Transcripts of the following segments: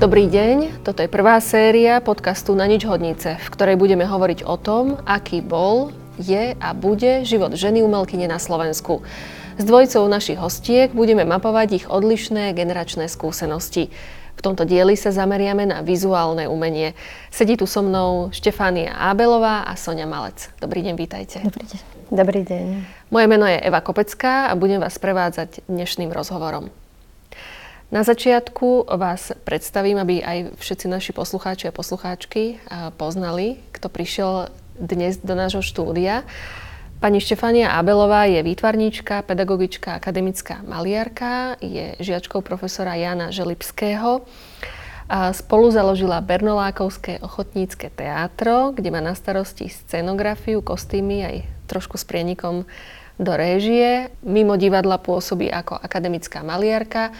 Dobrý deň, toto je prvá séria podcastu Na nič hodnice, v ktorej budeme hovoriť o tom, aký bol, je a bude život ženy umelkyne na Slovensku. S dvojicou našich hostiek budeme mapovať ich odlišné generačné skúsenosti. V tomto dieli sa zameriame na vizuálne umenie. Sedí tu so mnou Štefánia Ábelová a Sonia Malec. Dobrý deň, vítajte. Dobrý deň. Dobrý deň. Moje meno je Eva Kopecká a budem vás prevádzať dnešným rozhovorom. Na začiatku vás predstavím, aby aj všetci naši poslucháči a poslucháčky poznali, kto prišiel dnes do nášho štúdia. Pani Štefania Abelová je výtvarníčka, pedagogička, akademická maliarka, je žiačkou profesora Jana Želipského. Spolu založila Bernolákovské ochotnícke teátro, kde má na starosti scenografiu, kostýmy aj trošku s prienikom do réžie. Mimo divadla pôsobí ako akademická maliarka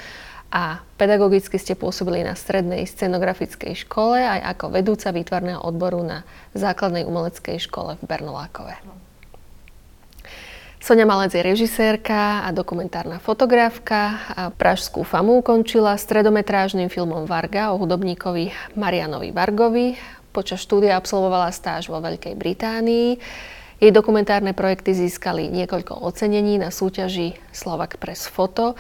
a pedagogicky ste pôsobili na strednej scenografickej škole aj ako vedúca výtvarného odboru na základnej umeleckej škole v Bernolákove. Sonia Malec je režisérka a dokumentárna fotografka a Pražskú famu ukončila stredometrážnym filmom Varga o hudobníkovi Marianovi Vargovi. Počas štúdia absolvovala stáž vo Veľkej Británii. Jej dokumentárne projekty získali niekoľko ocenení na súťaži Slovak Press Photo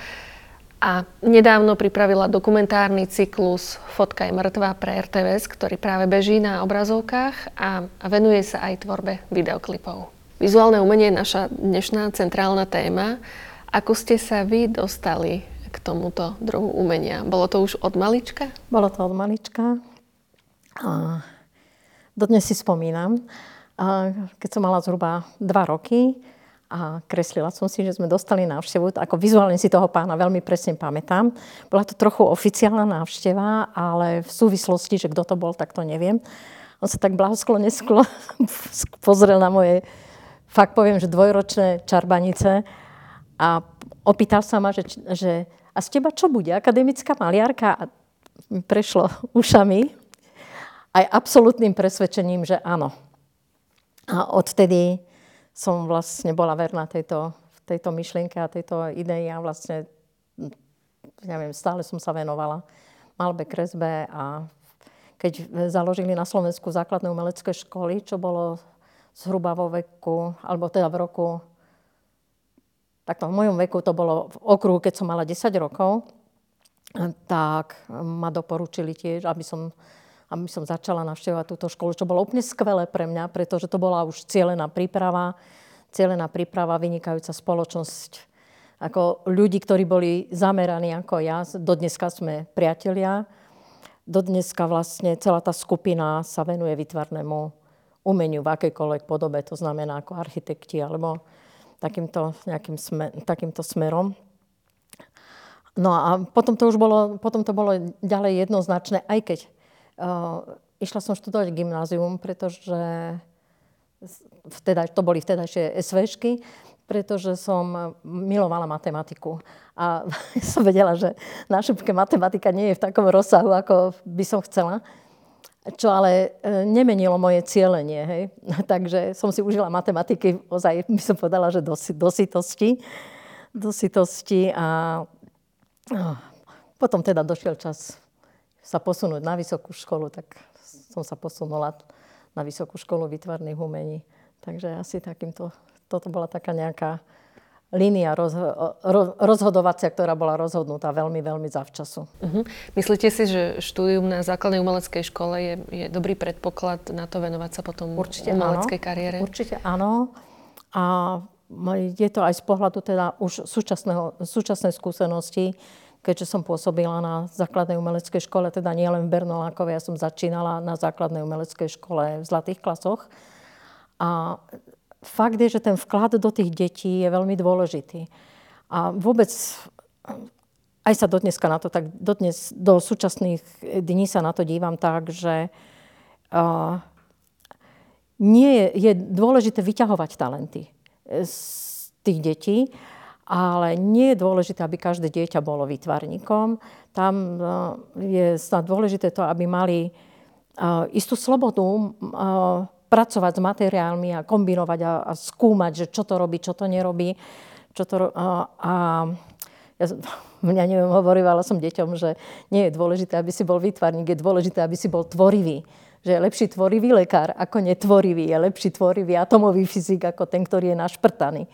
a nedávno pripravila dokumentárny cyklus Fotka je mŕtva pre RTVS, ktorý práve beží na obrazovkách a, venuje sa aj tvorbe videoklipov. Vizuálne umenie je naša dnešná centrálna téma. Ako ste sa vy dostali k tomuto druhu umenia? Bolo to už od malička? Bolo to od malička. Dodnes si spomínam, keď som mala zhruba dva roky, a kreslila som si, že sme dostali návštevu. Ako vizuálne si toho pána veľmi presne pamätám. Bola to trochu oficiálna návšteva, ale v súvislosti, že kto to bol, tak to neviem. On sa tak blahosklone sklo, pozrel na moje, fakt poviem, že dvojročné čarbanice a opýtal sa ma, že, že a z teba čo bude? Akademická maliarka? A prešlo ušami aj absolútnym presvedčením, že áno. A odtedy som vlastne bola verná tejto, tejto myšlienke a tejto idei a vlastne, neviem, stále som sa venovala malbe, kresbe a keď založili na Slovensku základné umelecké školy, čo bolo zhruba vo veku, alebo teda v roku, takto v mojom veku to bolo v okruhu, keď som mala 10 rokov, tak ma doporučili tiež, aby som aby som začala navštevovať túto školu, čo bolo úplne skvelé pre mňa, pretože to bola už cieľená príprava, cieľená príprava, vynikajúca spoločnosť, ako ľudí, ktorí boli zameraní ako ja. Do dneska sme priatelia. Do dneska vlastne celá tá skupina sa venuje vytvarnému umeniu v akejkoľvek podobe, to znamená ako architekti alebo takýmto, nejakým sme, takýmto smerom. No a potom to už bolo, potom to bolo ďalej jednoznačné, aj keď išla som študovať gymnázium, pretože vteda, to boli vtedajšie SVčky, pretože som milovala matematiku. A som vedela, že na šupke matematika nie je v takom rozsahu, ako by som chcela. Čo ale e, nemenilo moje cieľenie. Hej? Takže som si užila matematiky, ozaj by som povedala, že do, do sitosti. Do sitosti a oh, potom teda došiel čas sa posunúť na vysokú školu, tak som sa posunula na vysokú školu výtvarných umení. Takže asi takýmto, toto bola taká nejaká línia rozho- rozhodovacia, ktorá bola rozhodnutá veľmi, veľmi zavčasu. Uh-huh. Myslíte si, že štúdium na základnej umeleckej škole je, je dobrý predpoklad na to venovať sa potom Určite umeleckej áno. kariére? Určite áno. A je to aj z pohľadu teda už súčasného, súčasnej skúsenosti, keďže som pôsobila na základnej umeleckej škole, teda nie len v Bernolákove, ja som začínala na základnej umeleckej škole v Zlatých klasoch. A fakt je, že ten vklad do tých detí je veľmi dôležitý. A vôbec aj sa dodneska na to, tak dodnes, do súčasných dní sa na to dívam tak, že uh, nie je, je dôležité vyťahovať talenty z tých detí ale nie je dôležité, aby každé dieťa bolo výtvarníkom. Tam e, je snad dôležité to, aby mali e, istú slobodu e, pracovať s materiálmi a kombinovať a, skúmať, že čo to robí, čo to nerobí. Čo to, a, a ja mňa neviem, hovorila som deťom, že nie je dôležité, aby si bol výtvarník, je dôležité, aby si bol tvorivý. Že je lepší tvorivý lekár ako netvorivý. Je lepší tvorivý atomový fyzik ako ten, ktorý je našprtaný.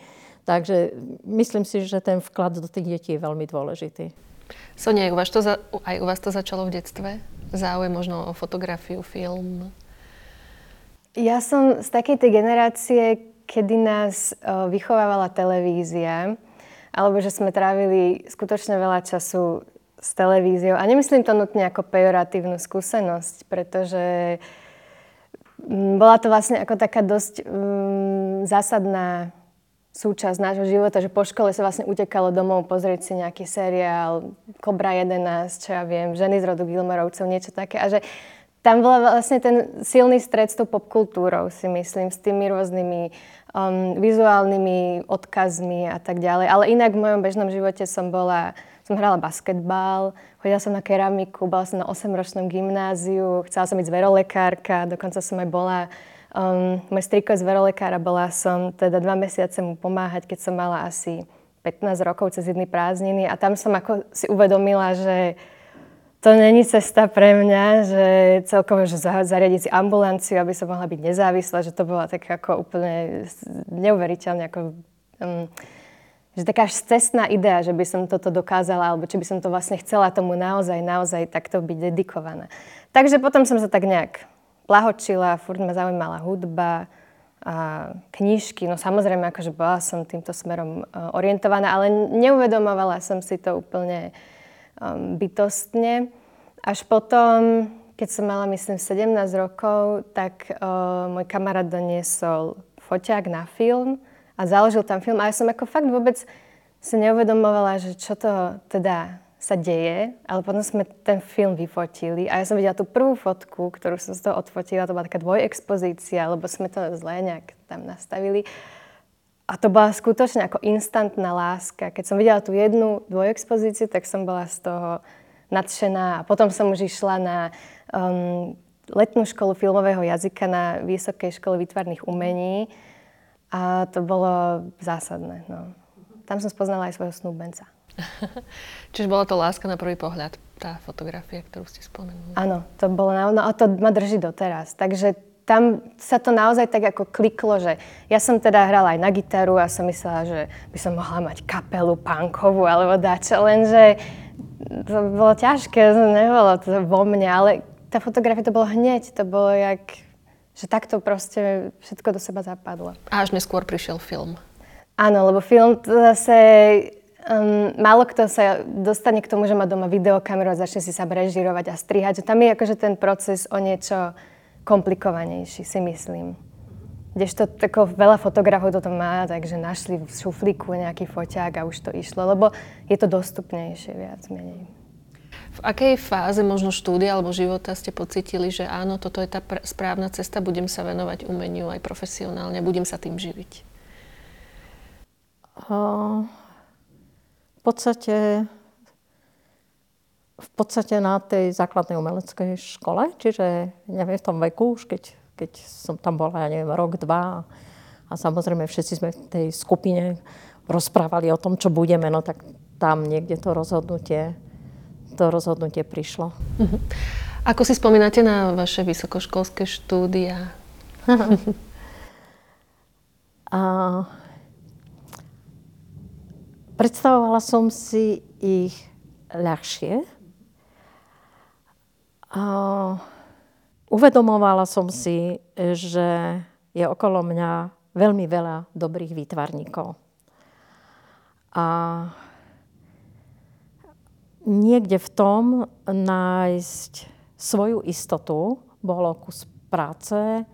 Takže myslím si, že ten vklad do tých detí je veľmi dôležitý. Sonia, aj u vás to, za, aj u vás to začalo v detstve? Záujem možno o fotografiu, film? Ja som z takej tej generácie, kedy nás uh, vychovávala televízia, alebo že sme trávili skutočne veľa času s televíziou. A nemyslím to nutne ako pejoratívnu skúsenosť, pretože bola to vlastne ako taká dosť um, zásadná súčasť nášho života, že po škole sa vlastne utekalo domov pozrieť si nejaký seriál, Kobra 11, čo ja viem, Ženy z rodu Gilmerovcov, niečo také. A že tam bola vlastne ten silný stred s tou popkultúrou, si myslím, s tými rôznymi um, vizuálnymi odkazmi a tak ďalej. Ale inak v mojom bežnom živote som bola, som hrala basketbal, chodila som na keramiku, bola som na 8-ročnom gymnáziu, chcela som byť zverolekárka, dokonca som aj bola Um, môj striko je zverolekára, bola som teda dva mesiace mu pomáhať, keď som mala asi 15 rokov cez jedny prázdniny a tam som ako si uvedomila, že to není cesta pre mňa, že celkovo, že zariadiť si ambulanciu, aby som mohla byť nezávislá, že to bola tak ako úplne neuveriteľne ako um, že taká až cestná idea, že by som toto dokázala, alebo či by som to vlastne chcela tomu naozaj, naozaj takto byť dedikovaná. Takže potom som sa tak nejak plahočila, furt ma zaujímala hudba, a knižky. No samozrejme, akože bola som týmto smerom uh, orientovaná, ale neuvedomovala som si to úplne um, bytostne. Až potom, keď som mala, myslím, 17 rokov, tak uh, môj kamarát doniesol foťák na film a založil tam film. A ja som ako fakt vôbec si neuvedomovala, že čo to teda sa deje, ale potom sme ten film vyfotili a ja som videla tú prvú fotku, ktorú som z toho odfotila, to bola taká dvojexpozícia, lebo sme to zle nejak tam nastavili. A to bola skutočne ako instantná láska. Keď som videla tú jednu dvojexpozíciu, tak som bola z toho nadšená. A potom som už išla na um, letnú školu filmového jazyka na Vysokej škole výtvarných umení. A to bolo zásadné. No. Tam som spoznala aj svojho snúbenca. Čiže bola to láska na prvý pohľad, tá fotografia, ktorú ste spomenuli. Áno, to bolo, no a to ma drží doteraz. Takže tam sa to naozaj tak ako kliklo, že ja som teda hrala aj na gitaru a som myslela, že by som mohla mať kapelu punkovú alebo dačo, lenže to bolo ťažké, nebolo to vo mne, ale tá fotografia to bolo hneď, to bolo jak, že takto proste všetko do seba zapadlo. A až neskôr prišiel film. Áno, lebo film to zase Um, málo kto sa dostane k tomu, že má doma videokameru a začne si sa režirovať a strihať. Tam je akože ten proces o niečo komplikovanejší, si myslím. Kdežto tako veľa fotografov toto má, takže našli v šuflíku nejaký foťák a už to išlo, lebo je to dostupnejšie viac menej. V akej fáze možno štúdia alebo života ste pocitili, že áno, toto je tá pr- správna cesta, budem sa venovať umeniu aj profesionálne, budem sa tým živiť? Uh, podstate v podstate na tej základnej umeleckej škole, čiže neviem, v tom veku, už keď, keď som tam bola, ja neviem, rok, dva a samozrejme všetci sme v tej skupine rozprávali o tom, čo budeme, no tak tam niekde to rozhodnutie, to rozhodnutie prišlo. Uh-huh. Ako si spomínate na vaše vysokoškolské štúdia? a Predstavovala som si ich ľahšie. A uvedomovala som si, že je okolo mňa veľmi veľa dobrých výtvarníkov. A niekde v tom nájsť svoju istotu bolo kus práce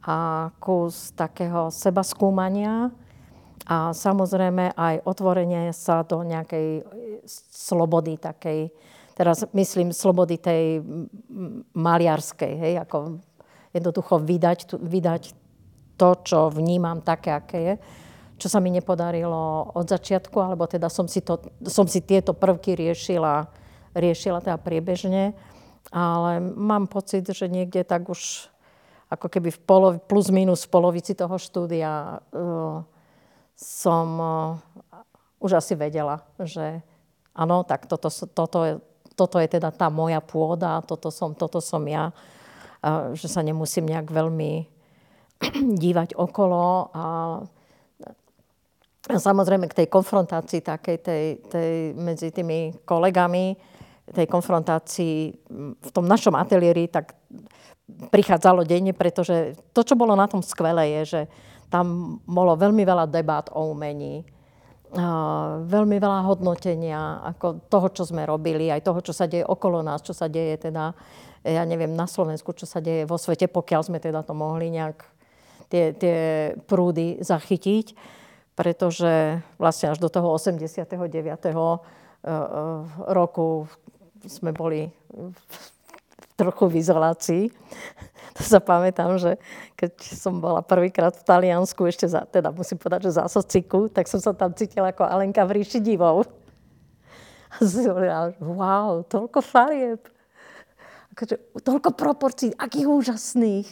a kus takého seba skúmania, a samozrejme aj otvorenie sa do nejakej slobody takej, teraz myslím slobody tej maliarskej, hej, ako jednoducho vydať, vydať to, čo vnímam také, aké je, čo sa mi nepodarilo od začiatku, alebo teda som si, to, som si tieto prvky riešila, riešila teda priebežne, ale mám pocit, že niekde tak už ako keby v polovi, plus minus v polovici toho štúdia uh, som uh, už asi vedela, že áno, tak toto, toto, toto je teda tá moja pôda, toto som, toto som ja, že sa nemusím nejak veľmi dívať okolo a samozrejme k tej konfrontácii takej tej, tej medzi tými kolegami, tej konfrontácii v tom našom ateliéri, tak prichádzalo denne, pretože to, čo bolo na tom skvelé, je, že tam bolo veľmi veľa debát o umení, veľmi veľa hodnotenia ako toho, čo sme robili, aj toho, čo sa deje okolo nás, čo sa deje teda, ja neviem, na Slovensku, čo sa deje vo svete, pokiaľ sme teda to mohli nejak tie, tie prúdy zachytiť, pretože vlastne až do toho 89. E, e, roku sme boli trochu v izolácii. To sa pamätám, že keď som bola prvýkrát v Taliansku, ešte za, teda musím povedať, že za sociku, tak som sa tam cítila ako Alenka v ríši divov. A som wow, toľko farieb. Akože, toľko proporcií, akých úžasných.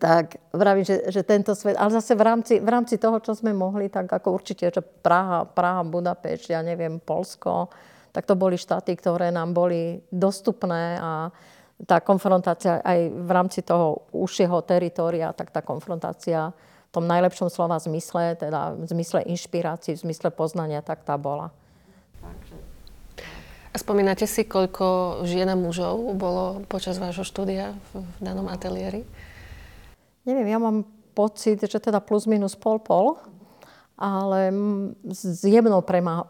Tak vravím, že, že tento svet, ale zase v rámci, v rámci toho, čo sme mohli, tak ako určite, že Praha, Praha, Budapešť, ja neviem, Polsko, tak to boli štáty, ktoré nám boli dostupné a tá konfrontácia aj v rámci toho užšieho teritória, tak tá konfrontácia v tom najlepšom slova zmysle, teda v zmysle inšpirácií, v zmysle poznania, tak tá bola. A spomínate si, koľko žien a mužov bolo počas vášho štúdia v danom ateliéri? Neviem, ja mám pocit, že teda plus minus pol-pol ale s jemnou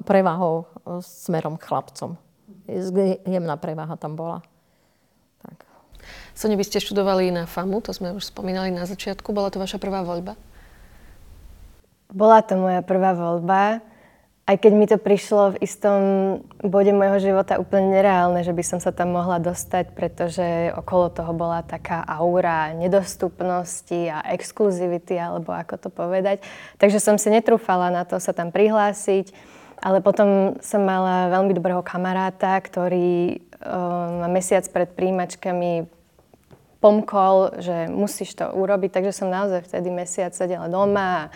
prevahou e, smerom k chlapcom. Jemná prevaha tam bola. Tak. Sonia, vy ste študovali na FAMu, to sme už spomínali na začiatku. Bola to vaša prvá voľba? Bola to moja prvá voľba aj keď mi to prišlo v istom bode môjho života úplne nereálne, že by som sa tam mohla dostať, pretože okolo toho bola taká aura nedostupnosti a exkluzivity, alebo ako to povedať. Takže som si netrúfala na to sa tam prihlásiť, ale potom som mala veľmi dobrého kamaráta, ktorý ma mesiac pred príjimačkami pomkol, že musíš to urobiť, takže som naozaj vtedy mesiac sedela doma a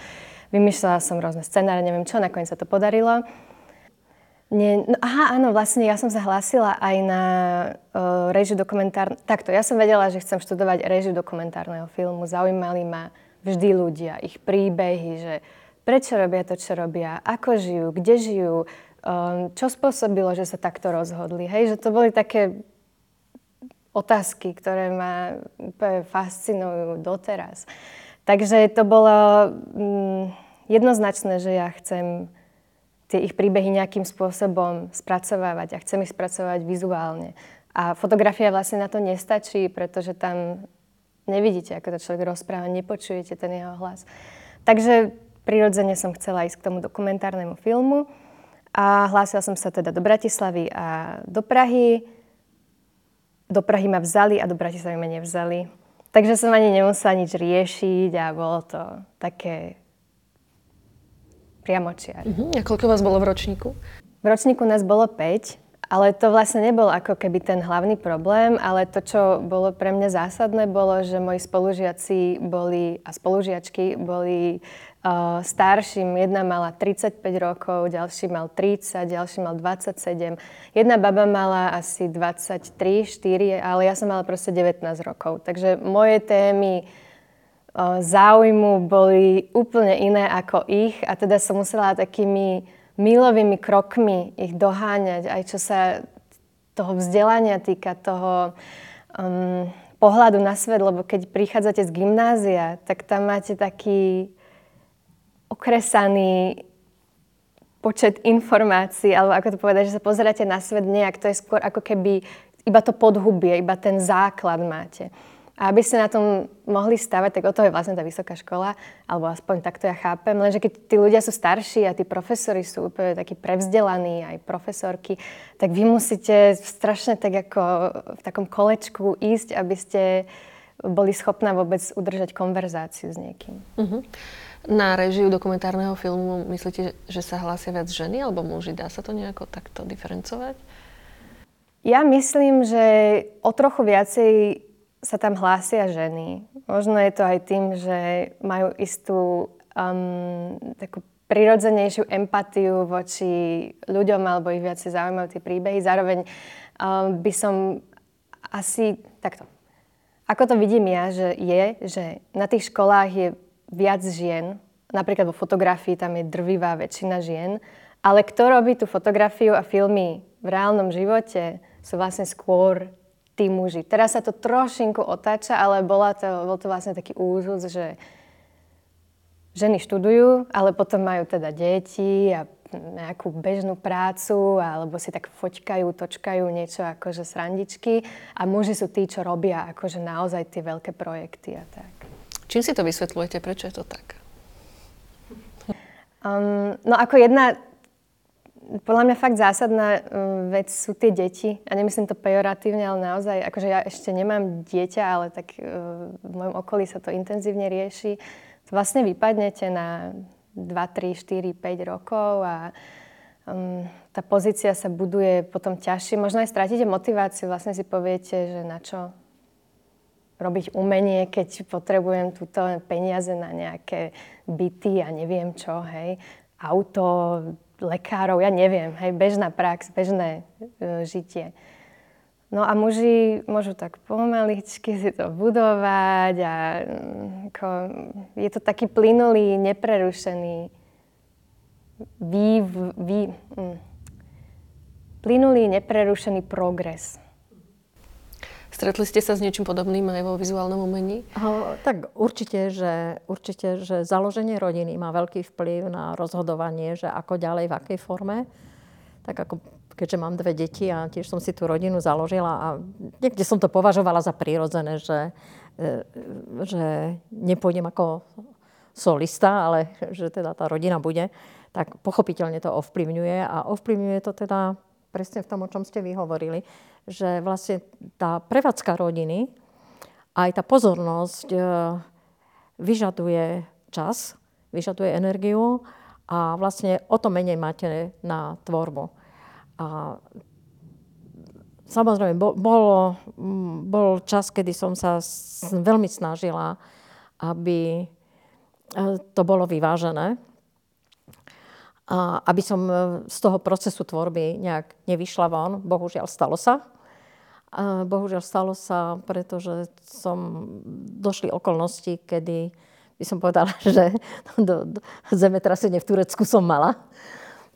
Vymýšľala som rôzne scenáre, neviem čo, nakoniec sa to podarilo. Nie, no aha, áno, vlastne ja som sa hlásila aj na uh, režiu dokumentárneho... Takto, ja som vedela, že chcem študovať režiu dokumentárneho filmu. Zaujímali ma vždy ľudia, ich príbehy, že prečo robia to, čo robia, ako žijú, kde žijú, um, čo spôsobilo, že sa takto rozhodli. Hej, že to boli také otázky, ktoré ma fascinujú doteraz. Takže to bolo mm, jednoznačné, že ja chcem tie ich príbehy nejakým spôsobom spracovávať a chcem ich spracovať vizuálne. A fotografia vlastne na to nestačí, pretože tam nevidíte, ako to človek rozpráva, nepočujete ten jeho hlas. Takže prirodzene som chcela ísť k tomu dokumentárnemu filmu a hlásila som sa teda do Bratislavy a do Prahy. Do Prahy ma vzali a do Bratislavy ma nevzali. Takže som ani nemusela nič riešiť a bolo to také priamočiar. Uh-huh. A koľko vás bolo v ročníku? V ročníku nás bolo 5, ale to vlastne nebol ako keby ten hlavný problém, ale to, čo bolo pre mňa zásadné, bolo, že moji spolužiaci boli a spolužiačky boli uh, starším. Jedna mala 35 rokov, ďalší mal 30, ďalší mal 27. Jedna baba mala asi 23, 4, ale ja som mala proste 19 rokov. Takže moje témy uh, záujmu boli úplne iné ako ich a teda som musela takými milovými krokmi ich doháňať, aj čo sa toho vzdelania týka, toho um, pohľadu na svet, lebo keď prichádzate z gymnázia, tak tam máte taký okresaný počet informácií, alebo ako to povedať, že sa pozeráte na svet nejak, to je skôr ako keby iba to podhubie, iba ten základ máte. A aby ste na tom mohli stavať, tak o to je vlastne tá vysoká škola, alebo aspoň takto ja chápem. Lenže keď tí ľudia sú starší a tí profesori sú úplne takí prevzdelaní, aj profesorky, tak vy musíte strašne tak ako v takom kolečku ísť, aby ste boli schopná vôbec udržať konverzáciu s niekým. Uh-huh. Na režiu dokumentárneho filmu myslíte, že sa hlásia viac ženy alebo muži? Dá sa to nejako takto diferencovať? Ja myslím, že o trochu viacej sa tam hlásia ženy. Možno je to aj tým, že majú istú um, takú prirodzenejšiu empatiu voči ľuďom alebo ich viacej zaujímajú tie príbehy. Zároveň uh, by som asi takto. Ako to vidím ja, že je, že na tých školách je viac žien, napríklad vo fotografii tam je drvivá väčšina žien, ale kto robí tú fotografiu a filmy v reálnom živote, sú vlastne skôr tí muži. Teraz sa to trošinku otáča, ale bola to, bol to vlastne taký úzus, že ženy študujú, ale potom majú teda deti a nejakú bežnú prácu alebo si tak foťkajú, točkajú niečo akože srandičky a muži sú tí, čo robia akože naozaj tie veľké projekty a tak. Čím si to vysvetľujete? Prečo je to tak? Um, no ako jedna, podľa mňa fakt zásadná um, vec sú tie deti. A nemyslím to pejoratívne, ale naozaj, akože ja ešte nemám dieťa, ale tak uh, v mojom okolí sa to intenzívne rieši vlastne vypadnete na 2, 3, 4, 5 rokov a um, tá pozícia sa buduje potom ťažšie. Možno aj stratíte motiváciu, vlastne si poviete, že na čo robiť umenie, keď potrebujem túto peniaze na nejaké byty a neviem čo, hej, auto, lekárov, ja neviem, hej, bežná prax, bežné uh, žitie. No a muži môžu tak pomaličky si to budovať a mm, ako, je to taký plynulý, neprerušený vý, vý, mm, plynulý, neprerušený progres. Stretli ste sa s niečím podobným aj vo vizuálnom umení? O, tak určite že, určite, že založenie rodiny má veľký vplyv na rozhodovanie, že ako ďalej, v akej forme. Tak ako keďže mám dve deti a tiež som si tú rodinu založila a niekde som to považovala za prírodzené, že, e, že nepôjdem ako solista, ale že teda tá rodina bude, tak pochopiteľne to ovplyvňuje a ovplyvňuje to teda presne v tom, o čom ste vy hovorili, že vlastne tá prevádzka rodiny, aj tá pozornosť e, vyžaduje čas, vyžaduje energiu a vlastne o to menej máte na tvorbu. A samozrejme, bol, bol čas, kedy som sa veľmi snažila, aby e, to bolo vyvážené. A aby som e, z toho procesu tvorby nejak nevyšla von. Bohužiaľ, stalo sa. Bohužiaľ, stalo sa, pretože som, došli okolnosti, kedy by som povedala, že do, do zemetrasenie v Turecku som mala.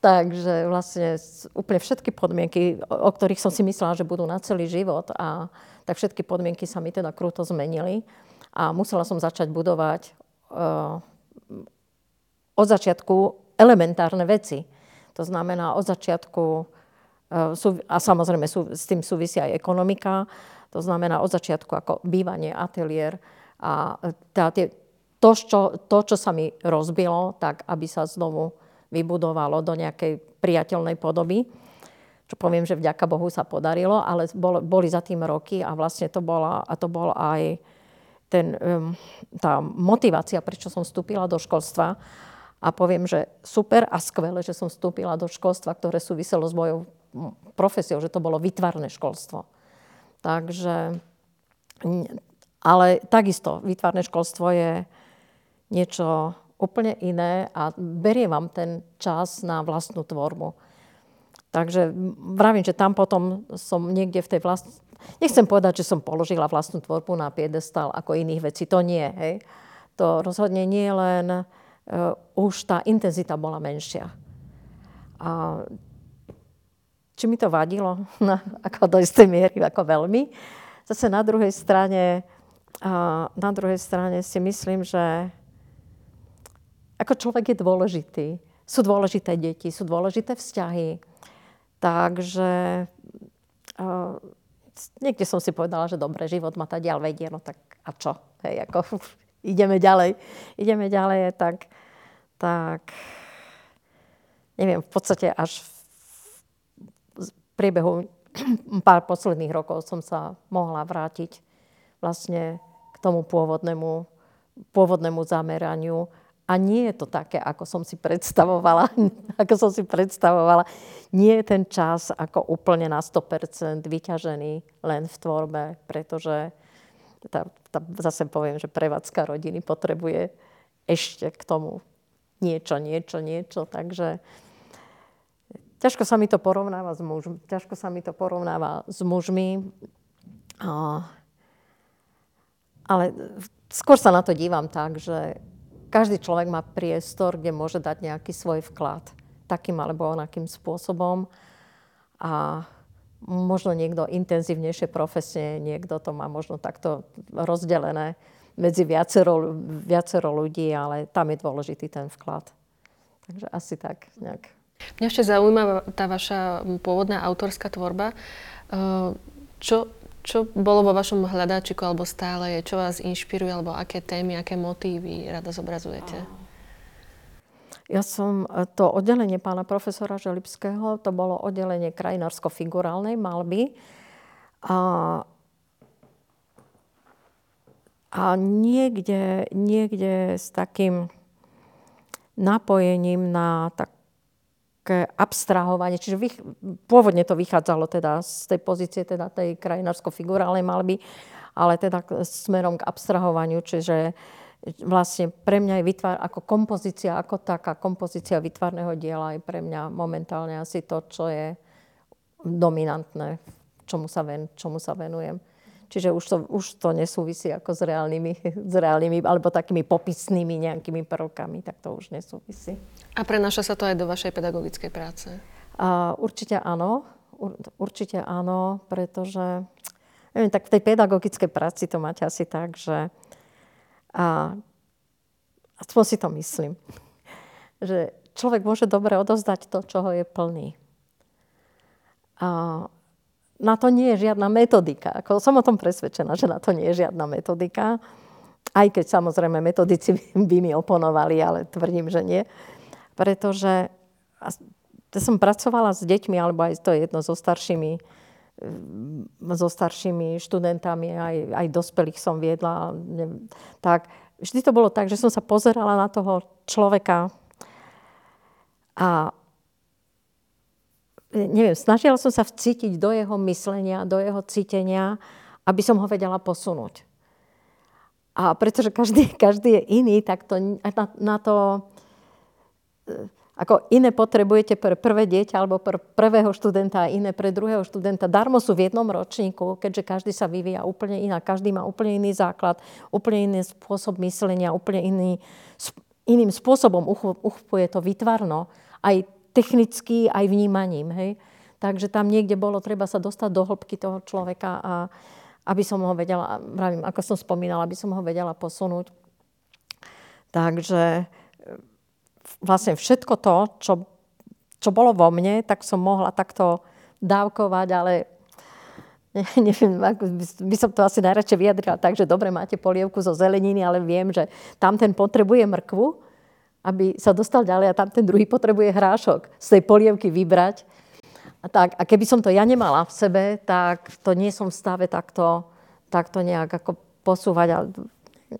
Takže vlastne úplne všetky podmienky, o ktorých som si myslela, že budú na celý život, a tak všetky podmienky sa mi teda krúto zmenili. A musela som začať budovať uh, od začiatku elementárne veci. To znamená od začiatku, a samozrejme s tým súvisí aj ekonomika, to znamená od začiatku ako bývanie, ateliér a tá, tie, to, čo, to, čo sa mi rozbilo, tak aby sa znovu vybudovalo do nejakej priateľnej podoby. Čo poviem, že vďaka Bohu sa podarilo, ale bol, boli za tým roky a vlastne to bola, a to bol aj ten, tá motivácia, prečo som vstúpila do školstva. A poviem, že super a skvelé, že som vstúpila do školstva, ktoré súviselo s mojou profesiou, že to bolo vytvarné školstvo. Takže, ale takisto, vytvarné školstvo je niečo úplne iné a berie vám ten čas na vlastnú tvorbu. Takže vravím, že tam potom som niekde v tej vlast... Nechcem povedať, že som položila vlastnú tvorbu na piedestal ako iných vecí. To nie, hej. To rozhodne nie, len uh, už tá intenzita bola menšia. A či mi to vadilo? No, ako do istej miery, ako veľmi. Zase na druhej strane, na druhej strane si myslím, že ako človek je dôležitý. Sú dôležité deti, sú dôležité vzťahy. Takže uh, niekde som si povedala, že dobre, život ma ďal vedie, no tak a čo? Hej, ako, ideme ďalej. Ideme ďalej, tak, tak neviem, v podstate až v priebehu pár posledných rokov som sa mohla vrátiť vlastne k tomu pôvodnému, pôvodnému zameraniu a nie je to také, ako som si predstavovala. ako som si predstavovala. Nie je ten čas ako úplne na 100% vyťažený len v tvorbe, pretože tá, tá, zase poviem, že prevádzka rodiny potrebuje ešte k tomu niečo, niečo, niečo. Takže ťažko sa mi to porovnáva s mužmi. Ťažko sa mi to porovnáva s mužmi. Ale skôr sa na to dívam tak, že každý človek má priestor, kde môže dať nejaký svoj vklad. Takým alebo onakým spôsobom. A možno niekto intenzívnejšie profesne, niekto to má možno takto rozdelené medzi viacero, viacero ľudí, ale tam je dôležitý ten vklad. Takže asi tak nejak. Mňa ešte zaujíma tá vaša pôvodná autorská tvorba. Čo, čo bolo vo vašom hľadáčiku alebo stále je, čo vás inšpiruje, alebo aké témy, aké motívy rada zobrazujete? Ja som e, to oddelenie pána profesora Želibského, to bolo oddelenie krajinársko-figurálnej malby. A, a niekde, niekde s takým napojením na také abstrahovanie. Čiže vych, pôvodne to vychádzalo teda z tej pozície teda tej krajinársko-figurálnej malby, ale teda smerom k abstrahovaniu, čiže vlastne pre mňa je vytvár, ako kompozícia, ako taká kompozícia vytvarného diela je pre mňa momentálne asi to, čo je dominantné, čomu sa, ven, čomu sa venujem. Čiže už to, už to nesúvisí ako s reálnymi, s reálnymi, alebo takými popisnými nejakými prvkami, tak to už nesúvisí. A prenáša sa to aj do vašej pedagogickej práce? Uh, určite áno. Ur, určite áno, pretože neviem, tak v tej pedagogickej práci to máte asi tak, že a aspoň si to myslím, že človek môže dobre odozdať to, čo ho je plný. A na to nie je žiadna metodika. Ako som o tom presvedčená, že na to nie je žiadna metodika. Aj keď samozrejme metodici by mi oponovali, ale tvrdím, že nie. Pretože som pracovala s deťmi, alebo aj to je jedno so staršími so staršími študentami, aj, aj dospelých som viedla. Tak vždy to bolo tak, že som sa pozerala na toho človeka a neviem, snažila som sa vcítiť do jeho myslenia, do jeho cítenia, aby som ho vedela posunúť. A pretože každý, každý je iný, tak to, na, na to ako iné potrebujete pre prvé dieťa alebo pre prvého študenta a iné pre druhého študenta. Darmo sú v jednom ročníku, keďže každý sa vyvíja úplne inak. Každý má úplne iný základ, úplne iný spôsob myslenia, úplne iný, iným spôsobom uchopuje to vytvarno. Aj technicky, aj vnímaním. Hej? Takže tam niekde bolo treba sa dostať do hĺbky toho človeka a aby som ho vedela, pravím, ako som spomínala, aby som ho vedela posunúť. Takže vlastne všetko to, čo, čo bolo vo mne, tak som mohla takto dávkovať, ale ne, neviem, by, by som to asi najradšej vyjadrila tak, dobre, máte polievku zo zeleniny, ale viem, že tam ten potrebuje mrkvu, aby sa dostal ďalej a tam ten druhý potrebuje hrášok z tej polievky vybrať. A, tak, a keby som to ja nemala v sebe, tak to nie som v stave takto, takto nejak ako posúvať. A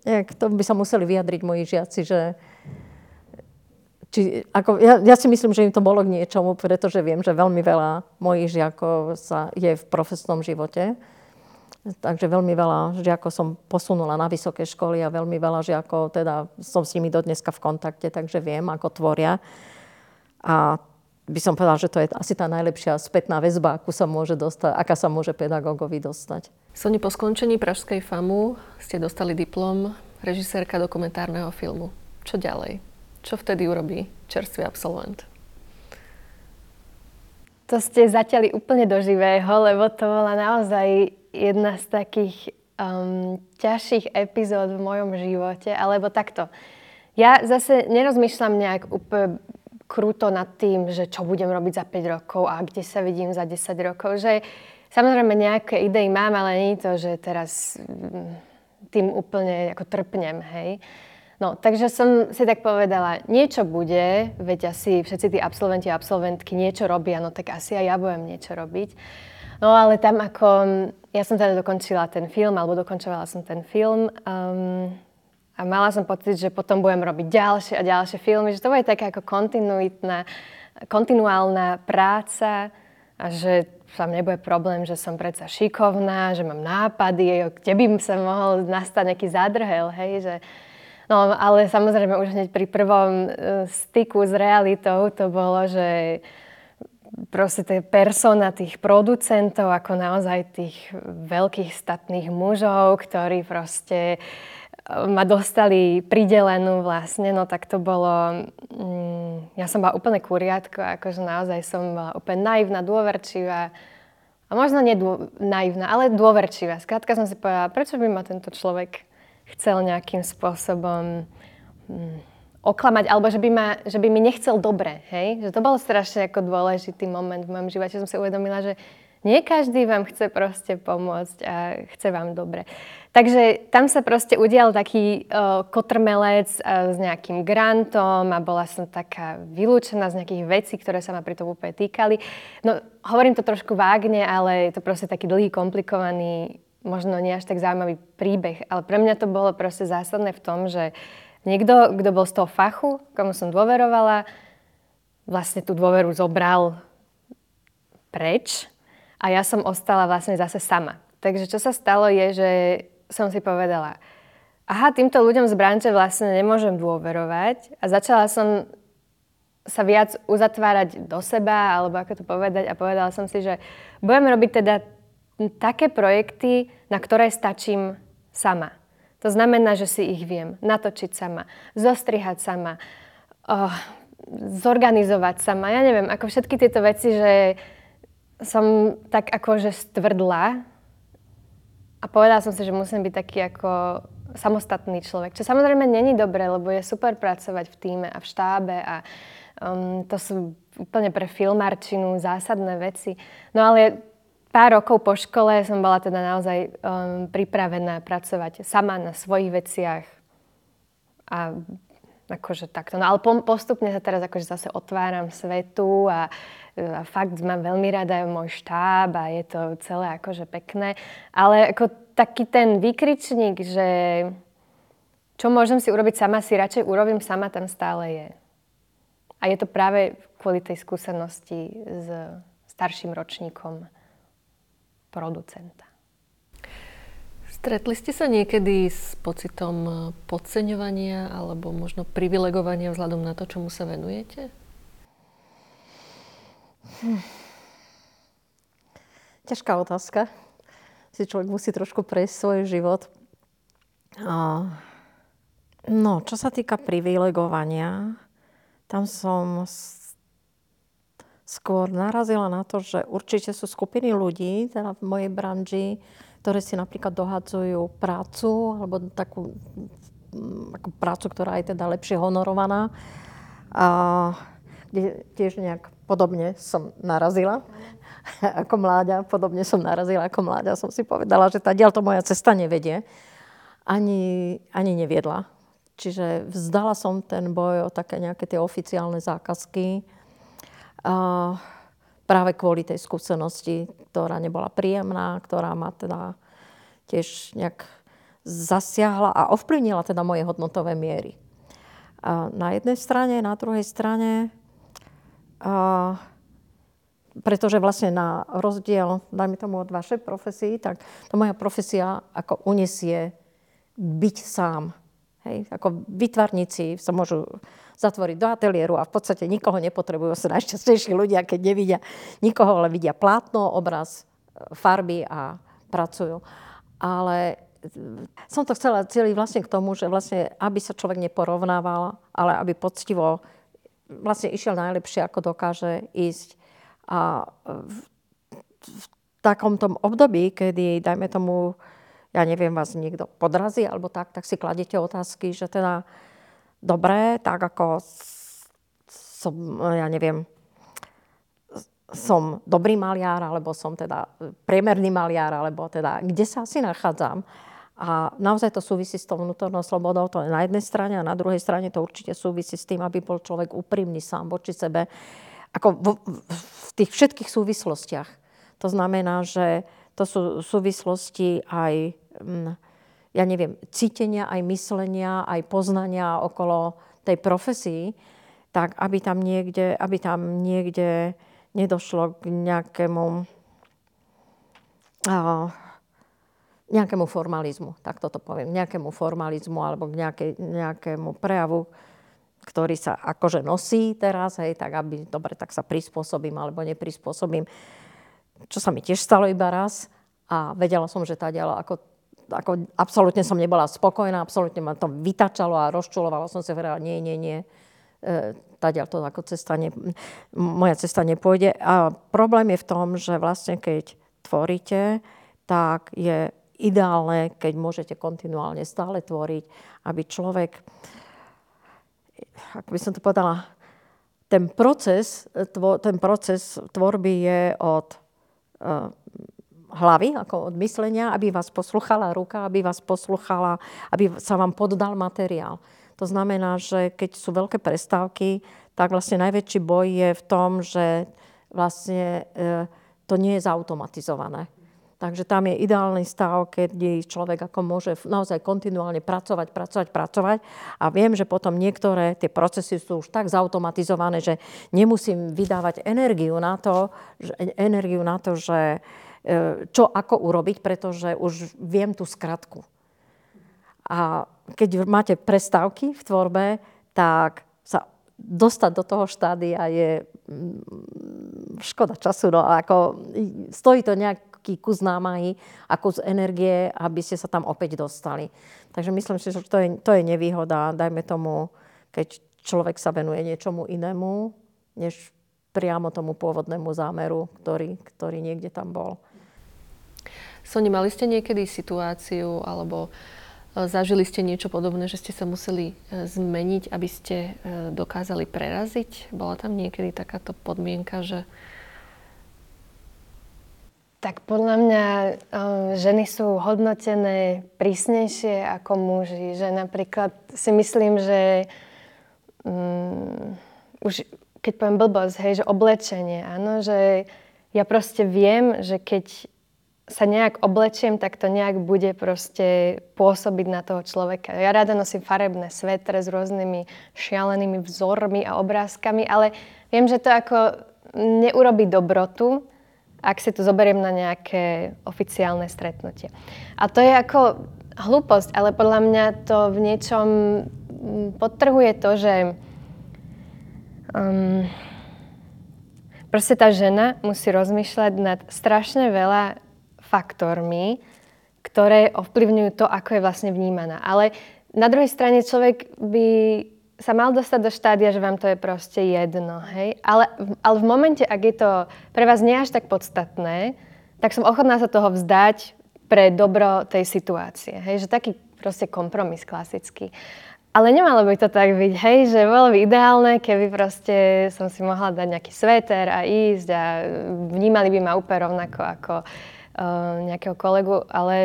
nejak to by sa museli vyjadriť moji žiaci, že, či, ako, ja, ja si myslím, že im to bolo k niečomu, pretože viem, že veľmi veľa mojich žiakov sa je v profesnom živote. Takže veľmi veľa žiakov som posunula na vysoké školy a veľmi veľa žiakov, teda som s nimi do dneska v kontakte, takže viem, ako tvoria. A by som povedala, že to je asi tá najlepšia spätná väzba, akú sa môže dostať, aká sa môže pedagógovi dostať. Soni, po skončení Pražskej FAMu ste dostali diplom režisérka dokumentárneho filmu. Čo ďalej? Čo vtedy urobí čerstvý absolvent? To ste zaťali úplne do živého, lebo to bola naozaj jedna z takých um, ťažších epizód v mojom živote. Alebo takto. Ja zase nerozmýšľam nejak úplne kruto nad tým, že čo budem robiť za 5 rokov a kde sa vidím za 10 rokov. Že samozrejme nejaké idei mám, ale nie je to, že teraz mm, tým úplne ako trpnem, hej. No, takže som si tak povedala, niečo bude, veď asi všetci tí absolventi a absolventky niečo robia, no tak asi aj ja budem niečo robiť. No ale tam ako, ja som teda dokončila ten film, alebo dokončovala som ten film um, a mala som pocit, že potom budem robiť ďalšie a ďalšie filmy, že to bude taká ako kontinuitná, kontinuálna práca a že tam nebude problém, že som predsa šikovná, že mám nápady, kde by sa mohol nastať nejaký zádrhel, hej, že No ale samozrejme už hneď pri prvom e, styku s realitou to bolo, že proste tie persona tých producentov, ako naozaj tých veľkých statných mužov, ktorí proste ma dostali pridelenú vlastne, no tak to bolo, mm, ja som bola úplne kuriatko, akože naozaj som bola úplne naivná, dôverčivá a možno nie dô, naivná, ale dôverčivá. Skrátka som si povedala, prečo by ma tento človek chcel nejakým spôsobom mm, oklamať, alebo že by, ma, že by mi nechcel dobre, hej? Že to bol strašne ako dôležitý moment v mojom živote, som si uvedomila, že nie každý vám chce proste pomôcť a chce vám dobre. Takže tam sa proste udial taký uh, kotrmelec uh, s nejakým grantom a bola som taká vylúčená z nejakých vecí, ktoré sa ma pri tom úplne týkali. No, hovorím to trošku vágne, ale je to proste taký dlhý, komplikovaný, možno nie až tak zaujímavý príbeh. Ale pre mňa to bolo proste zásadné v tom, že niekto, kto bol z toho fachu, komu som dôverovala, vlastne tú dôveru zobral preč a ja som ostala vlastne zase sama. Takže čo sa stalo je, že som si povedala, aha, týmto ľuďom z branče vlastne nemôžem dôverovať a začala som sa viac uzatvárať do seba, alebo ako to povedať, a povedala som si, že budem robiť teda také projekty, na ktoré stačím sama. To znamená, že si ich viem natočiť sama, zostrihať sama, oh, zorganizovať sama. Ja neviem, ako všetky tieto veci, že som tak akože stvrdla a povedala som si, že musím byť taký ako samostatný človek. Čo samozrejme není dobré, lebo je super pracovať v týme a v štábe a um, to sú úplne pre filmárčinu zásadné veci. No ale pár rokov po škole som bola teda naozaj um, pripravená pracovať sama na svojich veciach a akože takto. No ale postupne sa teraz akože zase otváram svetu a a fakt mám veľmi rada môj štáb a je to celé akože pekné. Ale ako taký ten výkričník, že čo môžem si urobiť sama, si radšej urobím sama, tam stále je. A je to práve kvôli tej skúsenosti s starším ročníkom producenta. Stretli ste sa niekedy s pocitom podceňovania alebo možno privilegovania vzhľadom na to, čomu sa venujete? Hm. Ťažká otázka. Si človek musí trošku prejsť svoj život. No, čo sa týka privilegovania, tam som skôr narazila na to, že určite sú skupiny ľudí, teda v mojej branži, ktoré si napríklad dohadzujú prácu, alebo takú ako prácu, ktorá je teda lepšie honorovaná. A kde tiež nejak podobne som narazila ako mláďa, podobne som narazila ako mláďa. Som si povedala, že tá to moja cesta nevedie. Ani, ani neviedla. Čiže vzdala som ten boj o také nejaké tie oficiálne zákazky. Práve kvôli tej skúsenosti, ktorá nebola príjemná, ktorá ma teda tiež nejak zasiahla a ovplyvnila teda moje hodnotové miery. Na jednej strane, na druhej strane pretože vlastne na rozdiel, dajme tomu od vašej profesii, tak to moja profesia ako unesie byť sám. Hej, ako vytvarníci sa môžu zatvoriť do ateliéru a v podstate nikoho nepotrebujú. Sú najšťastnejší ľudia, keď nevidia nikoho, ale vidia plátno, obraz, farby a pracujú. Ale som to chcela cieľiť vlastne k tomu, že vlastne, aby sa človek neporovnával, ale aby poctivo vlastne išiel najlepšie, ako dokáže ísť. A v, v takom tom období, kedy, dajme tomu, ja neviem, vás niekto podrazí alebo tak, tak si kladete otázky, že teda dobré, tak ako som, ja neviem, som dobrý maliar, alebo som teda priemerný maliar, alebo teda kde sa asi nachádzam. A naozaj to súvisí s tou vnútornou slobodou, to je na jednej strane a na druhej strane to určite súvisí s tým, aby bol človek úprimný sám voči sebe. Ako v, v tých všetkých súvislostiach. To znamená, že to sú súvislosti aj, ja neviem, cítenia, aj myslenia, aj poznania okolo tej profesii, tak aby tam niekde, aby tam niekde nedošlo k nejakému uh, nejakému formalizmu, tak toto poviem, nejakému formalizmu alebo k nejakej, nejakému prejavu, ktorý sa akože nosí teraz, hej, tak aby, dobre, tak sa prispôsobím alebo neprispôsobím. Čo sa mi tiež stalo iba raz a vedela som, že tá diala ako, ako absolútne som nebola spokojná, absolútne ma to vytačalo a rozčulovalo som sa, verila, nie, nie, nie, e, ďal to ako cesta, ne, moja cesta nepôjde. A problém je v tom, že vlastne keď tvoríte, tak je ideálne, keď môžete kontinuálne stále tvoriť, aby človek, ako by som to povedala, ten proces, ten proces tvorby je od uh, hlavy, ako od myslenia, aby vás posluchala ruka, aby vás posluchala, aby sa vám poddal materiál. To znamená, že keď sú veľké prestávky, tak vlastne najväčší boj je v tom, že vlastne uh, to nie je zautomatizované. Takže tam je ideálny stav, keď človek ako môže naozaj kontinuálne pracovať, pracovať, pracovať. A viem, že potom niektoré tie procesy sú už tak zautomatizované, že nemusím vydávať energiu na to, že, energiu na to, že e, čo ako urobiť, pretože už viem tú skratku. A keď máte prestávky v tvorbe, tak sa dostať do toho štádia je mm, škoda času. No, ako, stojí to nejak nejaký kus námahy a kus energie, aby ste sa tam opäť dostali. Takže myslím si, že to je, to je nevýhoda, dajme tomu, keď človek sa venuje niečomu inému, než priamo tomu pôvodnému zámeru, ktorý, ktorý niekde tam bol. Soni, mali ste niekedy situáciu alebo e, zažili ste niečo podobné, že ste sa museli e, zmeniť, aby ste e, dokázali preraziť? Bola tam niekedy takáto podmienka, že tak podľa mňa ženy sú hodnotené prísnejšie ako muži. Že napríklad si myslím, že um, už keď poviem blbosť, hej, že oblečenie, áno, že ja proste viem, že keď sa nejak oblečiem, tak to nejak bude proste pôsobiť na toho človeka. Ja rada nosím farebné svetre s rôznymi šialenými vzormi a obrázkami, ale viem, že to ako neurobi dobrotu, ak si to zoberiem na nejaké oficiálne stretnutie. A to je ako hlúposť, ale podľa mňa to v niečom mm, podtrhuje to, že um, proste tá žena musí rozmýšľať nad strašne veľa faktormi, ktoré ovplyvňujú to, ako je vlastne vnímaná. Ale na druhej strane človek by sa mal dostať do štádia, že vám to je proste jedno, hej? Ale, ale v momente, ak je to pre vás nie až tak podstatné, tak som ochotná sa toho vzdať pre dobro tej situácie, hej? Že taký proste kompromis klasický. Ale nemalo by to tak byť, hej, že bolo by ideálne, keby proste som si mohla dať nejaký sveter a ísť a vnímali by ma úplne rovnako ako uh, nejakého kolegu, ale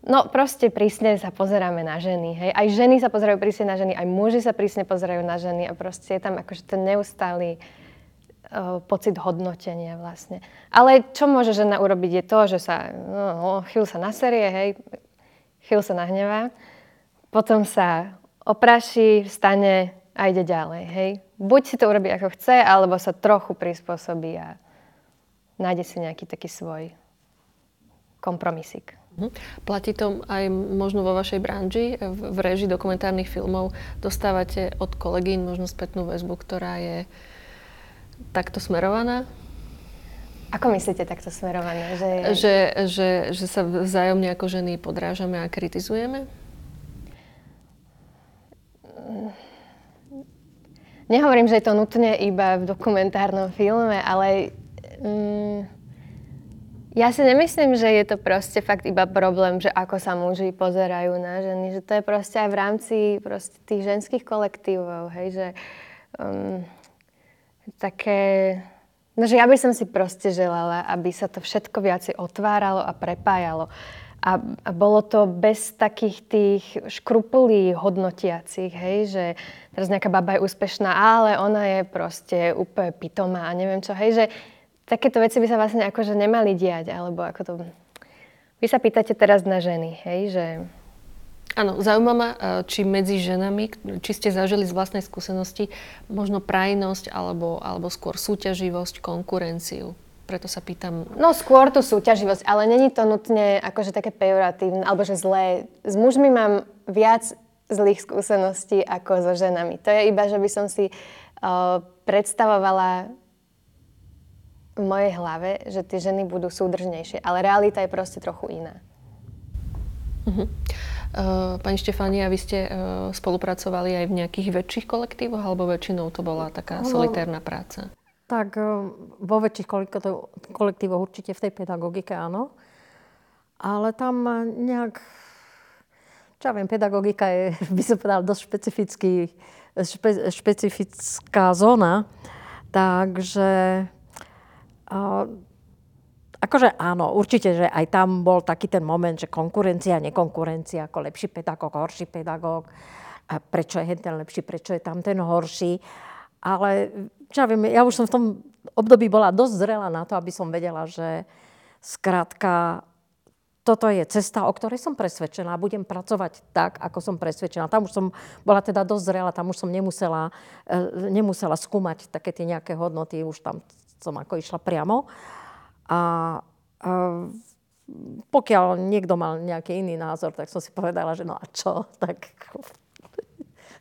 No proste prísne sa pozeráme na ženy, hej. Aj ženy sa pozerajú prísne na ženy, aj muži sa prísne pozerajú na ženy a proste je tam akože ten neustály uh, pocit hodnotenia vlastne. Ale čo môže žena urobiť je to, že sa no, chvíľu sa naserie, hej, chvíľu sa nahnevá, potom sa opraší, vstane a ide ďalej, hej. Buď si to urobí ako chce, alebo sa trochu prispôsobí a nájde si nejaký taký svoj kompromisik. Mhm. Platí to aj možno vo vašej branži, v režii dokumentárnych filmov dostávate od kolegyň možno spätnú väzbu, ktorá je takto smerovaná? Ako myslíte takto smerované? Že, že, že, že sa vzájomne ako ženy podrážame a kritizujeme? Nehovorím, že je to nutne iba v dokumentárnom filme, ale... Mm, ja si nemyslím, že je to proste fakt iba problém, že ako sa muži pozerajú na ženy, že to je proste aj v rámci proste tých ženských kolektívov, hej, že um, také, no že ja by som si proste želala, aby sa to všetko viacej otváralo a prepájalo. A, a bolo to bez takých tých škrupulí hodnotiacich, hej, že teraz nejaká baba je úspešná, ale ona je proste úplne pitomá a neviem čo, hej, že takéto veci by sa vlastne akože nemali diať, alebo ako to... Vy sa pýtate teraz na ženy, hej, že... Áno, zaujíma ma, e, či medzi ženami, či ste zažili z vlastnej skúsenosti možno prajnosť alebo, alebo skôr súťaživosť, konkurenciu preto sa pýtam. No skôr tú súťaživosť, ale není to nutne akože také pejoratívne, alebo že zlé. S mužmi mám viac zlých skúseností ako so ženami. To je iba, že by som si uh, predstavovala v mojej hlave, že tie ženy budú súdržnejšie. Ale realita je proste trochu iná. Uh-huh. Uh, pani Štefánia, vy ste uh, spolupracovali aj v nejakých väčších kolektívoch, alebo väčšinou to bola taká solitérna práca? Tak uh, vo väčších kolektívoch určite v tej pedagogike áno. Ale tam nejak, čo ja viem, pedagogika je, by som povedala, dosť špecifický, špe, špecifická zóna. Takže Akože áno, určite, že aj tam bol taký ten moment, že konkurencia, nekonkurencia, ako lepší pedagóg, horší pedagóg, a prečo je ten lepší, prečo je tam ten horší. Ale ja viem, ja už som v tom období bola dosť zrela na to, aby som vedela, že skrátka toto je cesta, o ktorej som presvedčená. Budem pracovať tak, ako som presvedčená. Tam už som bola teda dosť zrela, tam už som nemusela, e, nemusela skúmať také tie nejaké hodnoty, už tam som ako išla priamo. A, a pokiaľ niekto mal nejaký iný názor, tak som si povedala, že no a čo? Tak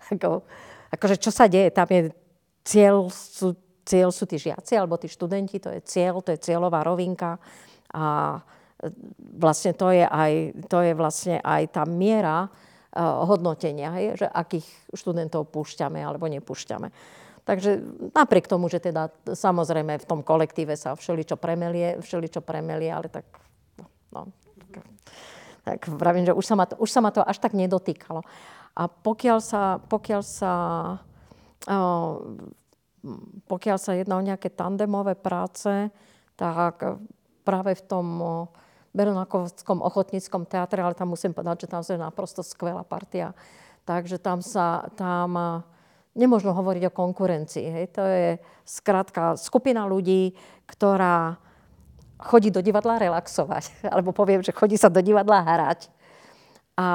ako, akože čo sa deje? Tam je cieľ, sú, cieľ sú tí žiaci alebo tí študenti, to je cieľ, to je cieľová rovinka. A vlastne to je aj, to je vlastne aj tá miera uh, hodnotenia, hej, že akých študentov púšťame alebo nepúšťame. Takže napriek tomu, že teda samozrejme v tom kolektíve sa všeličo premelie, všeličo premelie, ale tak, no, tak vravím, že už sa, ma to, už sa ma to až tak nedotýkalo. A pokiaľ sa, pokiaľ sa, pokiaľ sa jedná o nejaké tandemové práce, tak práve v tom Beronakovskom ochotníckom teatre, ale tam musím povedať, že tam je naprosto skvelá partia. Takže tam sa, tam nemôžno hovoriť o konkurencii. Hej. To je skrátka skupina ľudí, ktorá chodí do divadla relaxovať. Alebo poviem, že chodí sa do divadla hrať. A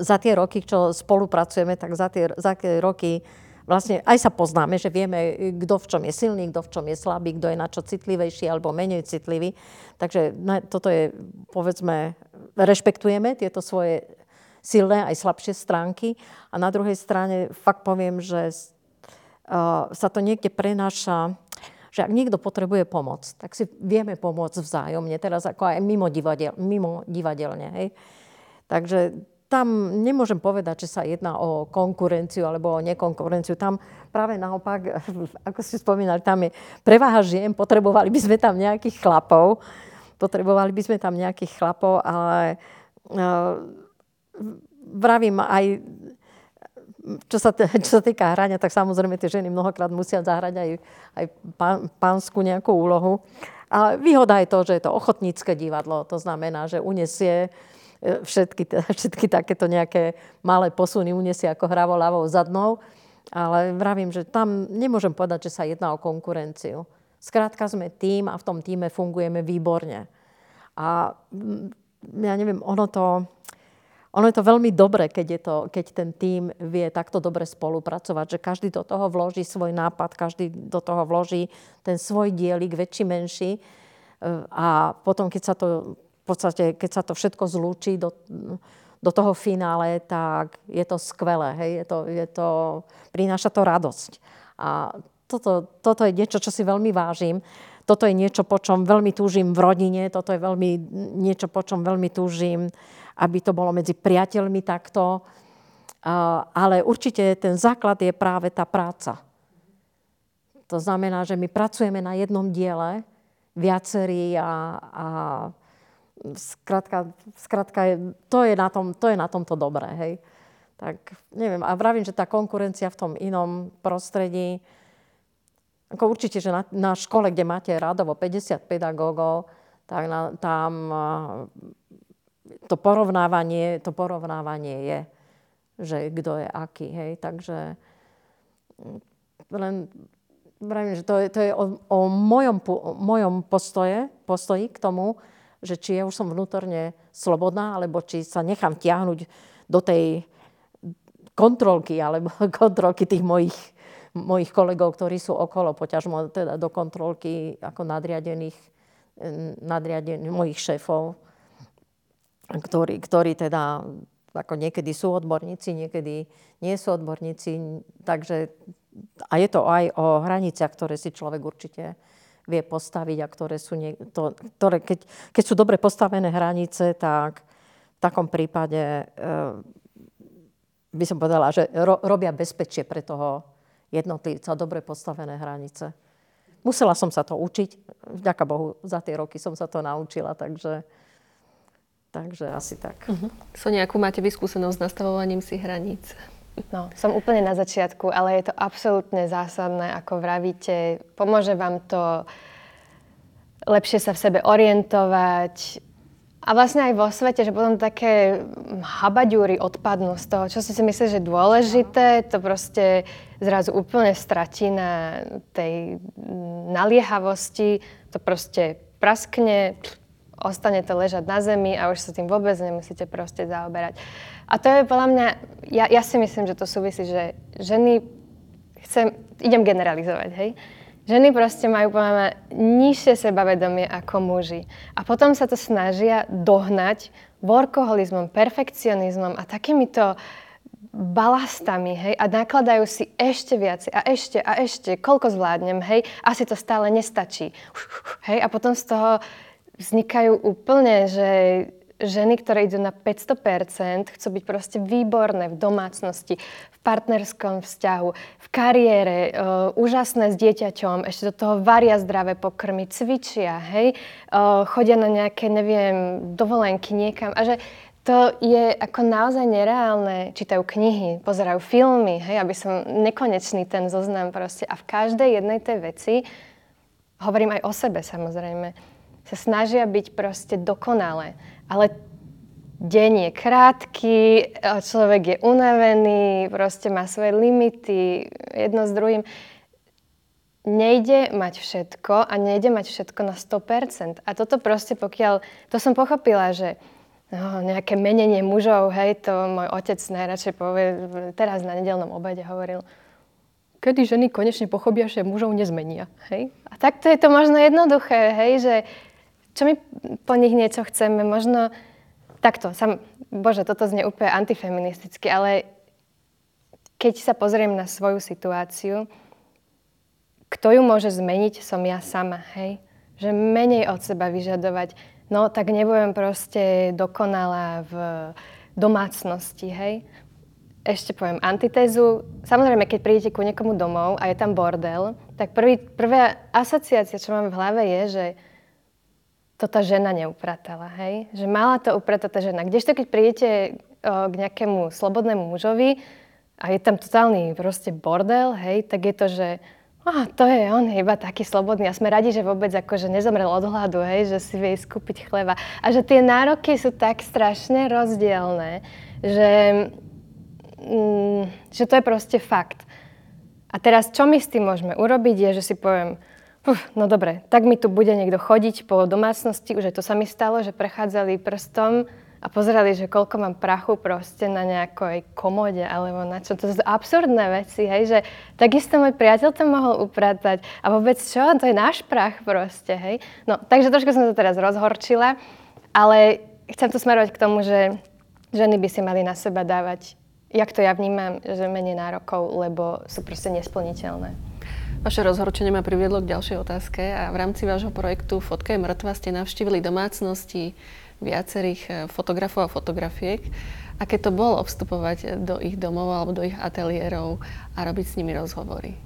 za tie roky, čo spolupracujeme, tak za tie, za tie roky vlastne aj sa poznáme, že vieme, kto v čom je silný, kto v čom je slabý, kto je na čo citlivejší alebo menej citlivý. Takže toto je, povedzme, rešpektujeme tieto svoje silné aj slabšie stránky. A na druhej strane fakt poviem, že sa to niekde prenáša, že ak niekto potrebuje pomoc, tak si vieme pomôcť vzájomne, teraz ako aj mimo, divadel, mimo divadelne. Hej. Takže tam nemôžem povedať, že sa jedná o konkurenciu alebo o nekonkurenciu. Tam práve naopak, ako si spomínali, tam je preváha žien, potrebovali by sme tam nejakých chlapov, potrebovali by sme tam nejakých chlapov, ale uh, vravím aj, čo sa, čo sa týka hrania, tak samozrejme tie ženy mnohokrát musia zahrať aj, aj pán, pánsku nejakú úlohu. A výhoda je to, že je to ochotnícke divadlo. To znamená, že unesie e, všetky, všetky takéto nejaké malé posuny unesie ako hravo ľavou zadnou. Ale vravím, že tam nemôžem povedať, že sa jedná o konkurenciu. Skrátka sme tým a v tom týme fungujeme výborne. A ja neviem, ono to, ono je to veľmi dobre, keď, je to, keď ten tím vie takto dobre spolupracovať, že každý do toho vloží svoj nápad, každý do toho vloží ten svoj dielik, väčší, menší. E, a potom, keď sa to, v podstate, keď sa to všetko zlúči do, do toho finále, tak je to skvelé. Hej? Je to, je to, prináša to radosť. A toto, toto je niečo, čo si veľmi vážim. Toto je niečo, po čom veľmi túžim v rodine, toto je veľmi, niečo, po čom veľmi túžim aby to bolo medzi priateľmi takto. Ale určite ten základ je práve tá práca. To znamená, že my pracujeme na jednom diele, viacerí a, a skratka, skratka to, je na tom, to je na tomto dobré. Hej. Tak neviem, a vravím, že tá konkurencia v tom inom prostredí, ako určite, že na, na škole, kde máte radovo 50 pedagógov, tak na, tam to porovnávanie, to porovnávanie je, že kto je aký, hej, takže mm, len vravím, že to je, to je o, o mojom, o mojom postoje, postoji k tomu, že či ja už som vnútorne slobodná, alebo či sa nechám tiahnuť do tej kontrolky, alebo kontrolky tých mojich mojich kolegov, ktorí sú okolo, poťažmo teda do kontrolky ako nadriadených, nadriadených mojich šéfov, ktorí, ktorí teda ako niekedy sú odborníci, niekedy nie sú odborníci. Takže a je to aj o hraniciach, ktoré si človek určite vie postaviť a ktoré sú, nie, to, ktoré, keď, keď sú dobre postavené hranice, tak v takom prípade e, by som povedala, že ro, robia bezpečie pre toho jednotlivca, dobre postavené hranice. Musela som sa to učiť, vďaka Bohu, za tie roky som sa to naučila, takže, takže asi tak. Uh-huh. Sonia, akú máte vyskúsenosť s nastavovaním si hraníc? No, som úplne na začiatku, ale je to absolútne zásadné, ako vravíte. Pomôže vám to lepšie sa v sebe orientovať a vlastne aj vo svete, že potom také habaďúry odpadnú z toho, čo si si myslíš, že je dôležité, to proste zrazu úplne stratí na tej naliehavosti, to proste praskne, ostane to ležať na zemi a už sa tým vôbec nemusíte proste zaoberať. A to je podľa mňa, ja, ja si myslím, že to súvisí, že ženy, chcem, idem generalizovať, hej, ženy proste majú podľa mňa nižšie sebavedomie ako muži. A potom sa to snažia dohnať workoholizmom, perfekcionizmom a takýmito balastami, hej, a nakladajú si ešte viac a ešte a ešte, koľko zvládnem, hej, asi to stále nestačí. Hej, a potom z toho vznikajú úplne, že ženy, ktoré idú na 500%, chcú byť proste výborné v domácnosti, v partnerskom vzťahu, v kariére, uh, úžasné s dieťaťom, ešte do toho varia zdravé pokrmy, cvičia, hej, uh, chodia na nejaké, neviem, dovolenky niekam a že to je ako naozaj nereálne. Čítajú knihy, pozerajú filmy, hej, aby som nekonečný ten zoznam proste. A v každej jednej tej veci, hovorím aj o sebe samozrejme, sa snažia byť proste dokonalé. Ale deň je krátky, človek je unavený, proste má svoje limity, jedno s druhým. Nejde mať všetko a nejde mať všetko na 100%. A toto proste pokiaľ, to som pochopila, že no, nejaké menenie mužov, hej, to môj otec najradšej povie, teraz na nedelnom obede hovoril, kedy ženy konečne pochopia, že mužov nezmenia, hej. A takto je to možno jednoduché, hej, že čo my po nich niečo chceme, možno takto, sam, bože, toto znie úplne antifeministicky, ale keď sa pozriem na svoju situáciu, kto ju môže zmeniť, som ja sama, hej? Že menej od seba vyžadovať, no tak nebudem proste dokonalá v domácnosti, hej? Ešte poviem antitézu. Samozrejme, keď prídete ku niekomu domov a je tam bordel, tak prvý, prvá asociácia, čo máme v hlave je, že to tá žena neupratala, hej? Že mala to upratať tá žena. Kdežto keď prídete o, k nejakému slobodnému mužovi a je tam totálny proste bordel, hej, tak je to, že oh, to je on, je iba taký slobodný a sme radi, že vôbec akože nezomrel od hladu, hej, že si vie skúpiť chleba. A že tie nároky sú tak strašne rozdielne, že, mm, že to je proste fakt. A teraz, čo my s tým môžeme urobiť, je, že si poviem, Uf, no dobre, tak mi tu bude niekto chodiť po domácnosti, už aj to sa mi stalo, že prechádzali prstom a pozerali, že koľko mám prachu proste na nejakej komode alebo na čo. To sú absurdné veci, hej, že takisto môj priateľ to mohol upratať a vôbec čo, to je náš prach proste, hej. No, takže trošku som to teraz rozhorčila, ale chcem to smerovať k tomu, že ženy by si mali na seba dávať, jak to ja vnímam, že menej nárokov, lebo sú proste nesplniteľné. Vaše rozhorčenie ma priviedlo k ďalšej otázke a v rámci vášho projektu Fotka je mŕtva ste navštívili domácnosti viacerých eh, fotografov a fotografiek. Aké to bolo vstupovať do ich domov alebo do ich ateliérov a robiť s nimi rozhovory?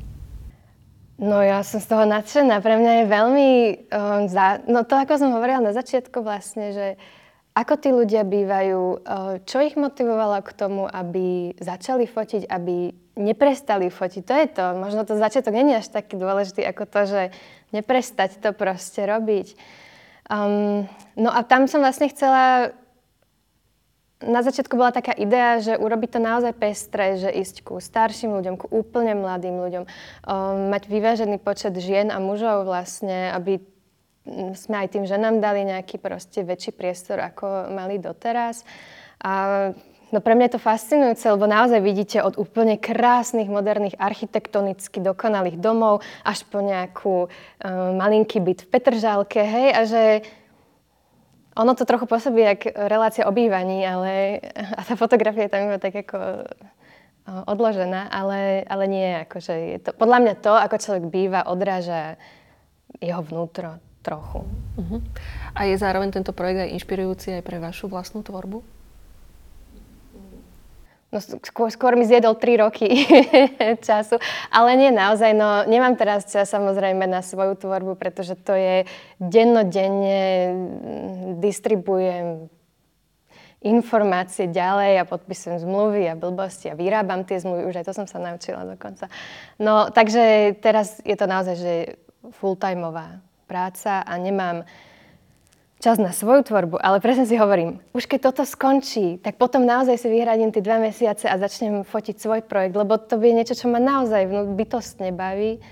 No ja som z toho nadšená. Pre mňa je veľmi... Um, za... No to, ako som hovorila na začiatku vlastne, že ako tí ľudia bývajú, čo ich motivovalo k tomu, aby začali fotiť, aby neprestali fotiť. To je to. Možno to začiatok nie je až taký dôležitý ako to, že neprestať to proste robiť. Um, no a tam som vlastne chcela na začiatku bola taká idea, že urobiť to naozaj pestré, že ísť ku starším ľuďom, ku úplne mladým ľuďom, um, mať vyvážený počet žien a mužov vlastne, aby sme aj tým ženám dali nejaký proste väčší priestor, ako mali doteraz. A No pre mňa je to fascinujúce, lebo naozaj vidíte od úplne krásnych, moderných, architektonicky dokonalých domov až po nejakú um, malinký byt v Petržálke, hej, a že ono to trochu pôsobí jak relácia obývaní, ale a tá fotografia je tam iba tak ako odložená, ale, ale nie, akože je to, podľa mňa to, ako človek býva, odráža jeho vnútro trochu. Uh-huh. A je zároveň tento projekt aj inšpirujúci aj pre vašu vlastnú tvorbu? No, skôr, skôr mi zjedol 3 roky času, ale nie naozaj, no nemám teraz čas samozrejme na svoju tvorbu, pretože to je dennodenne distribujem informácie ďalej a podpisujem zmluvy a blbosti a vyrábam tie zmluvy, už aj to som sa naučila dokonca. No takže teraz je to naozaj, že full-timeová práca a nemám čas na svoju tvorbu, ale presne si hovorím, už keď toto skončí, tak potom naozaj si vyhradím tie dva mesiace a začnem fotiť svoj projekt, lebo to je niečo, čo ma naozaj bytostne baví,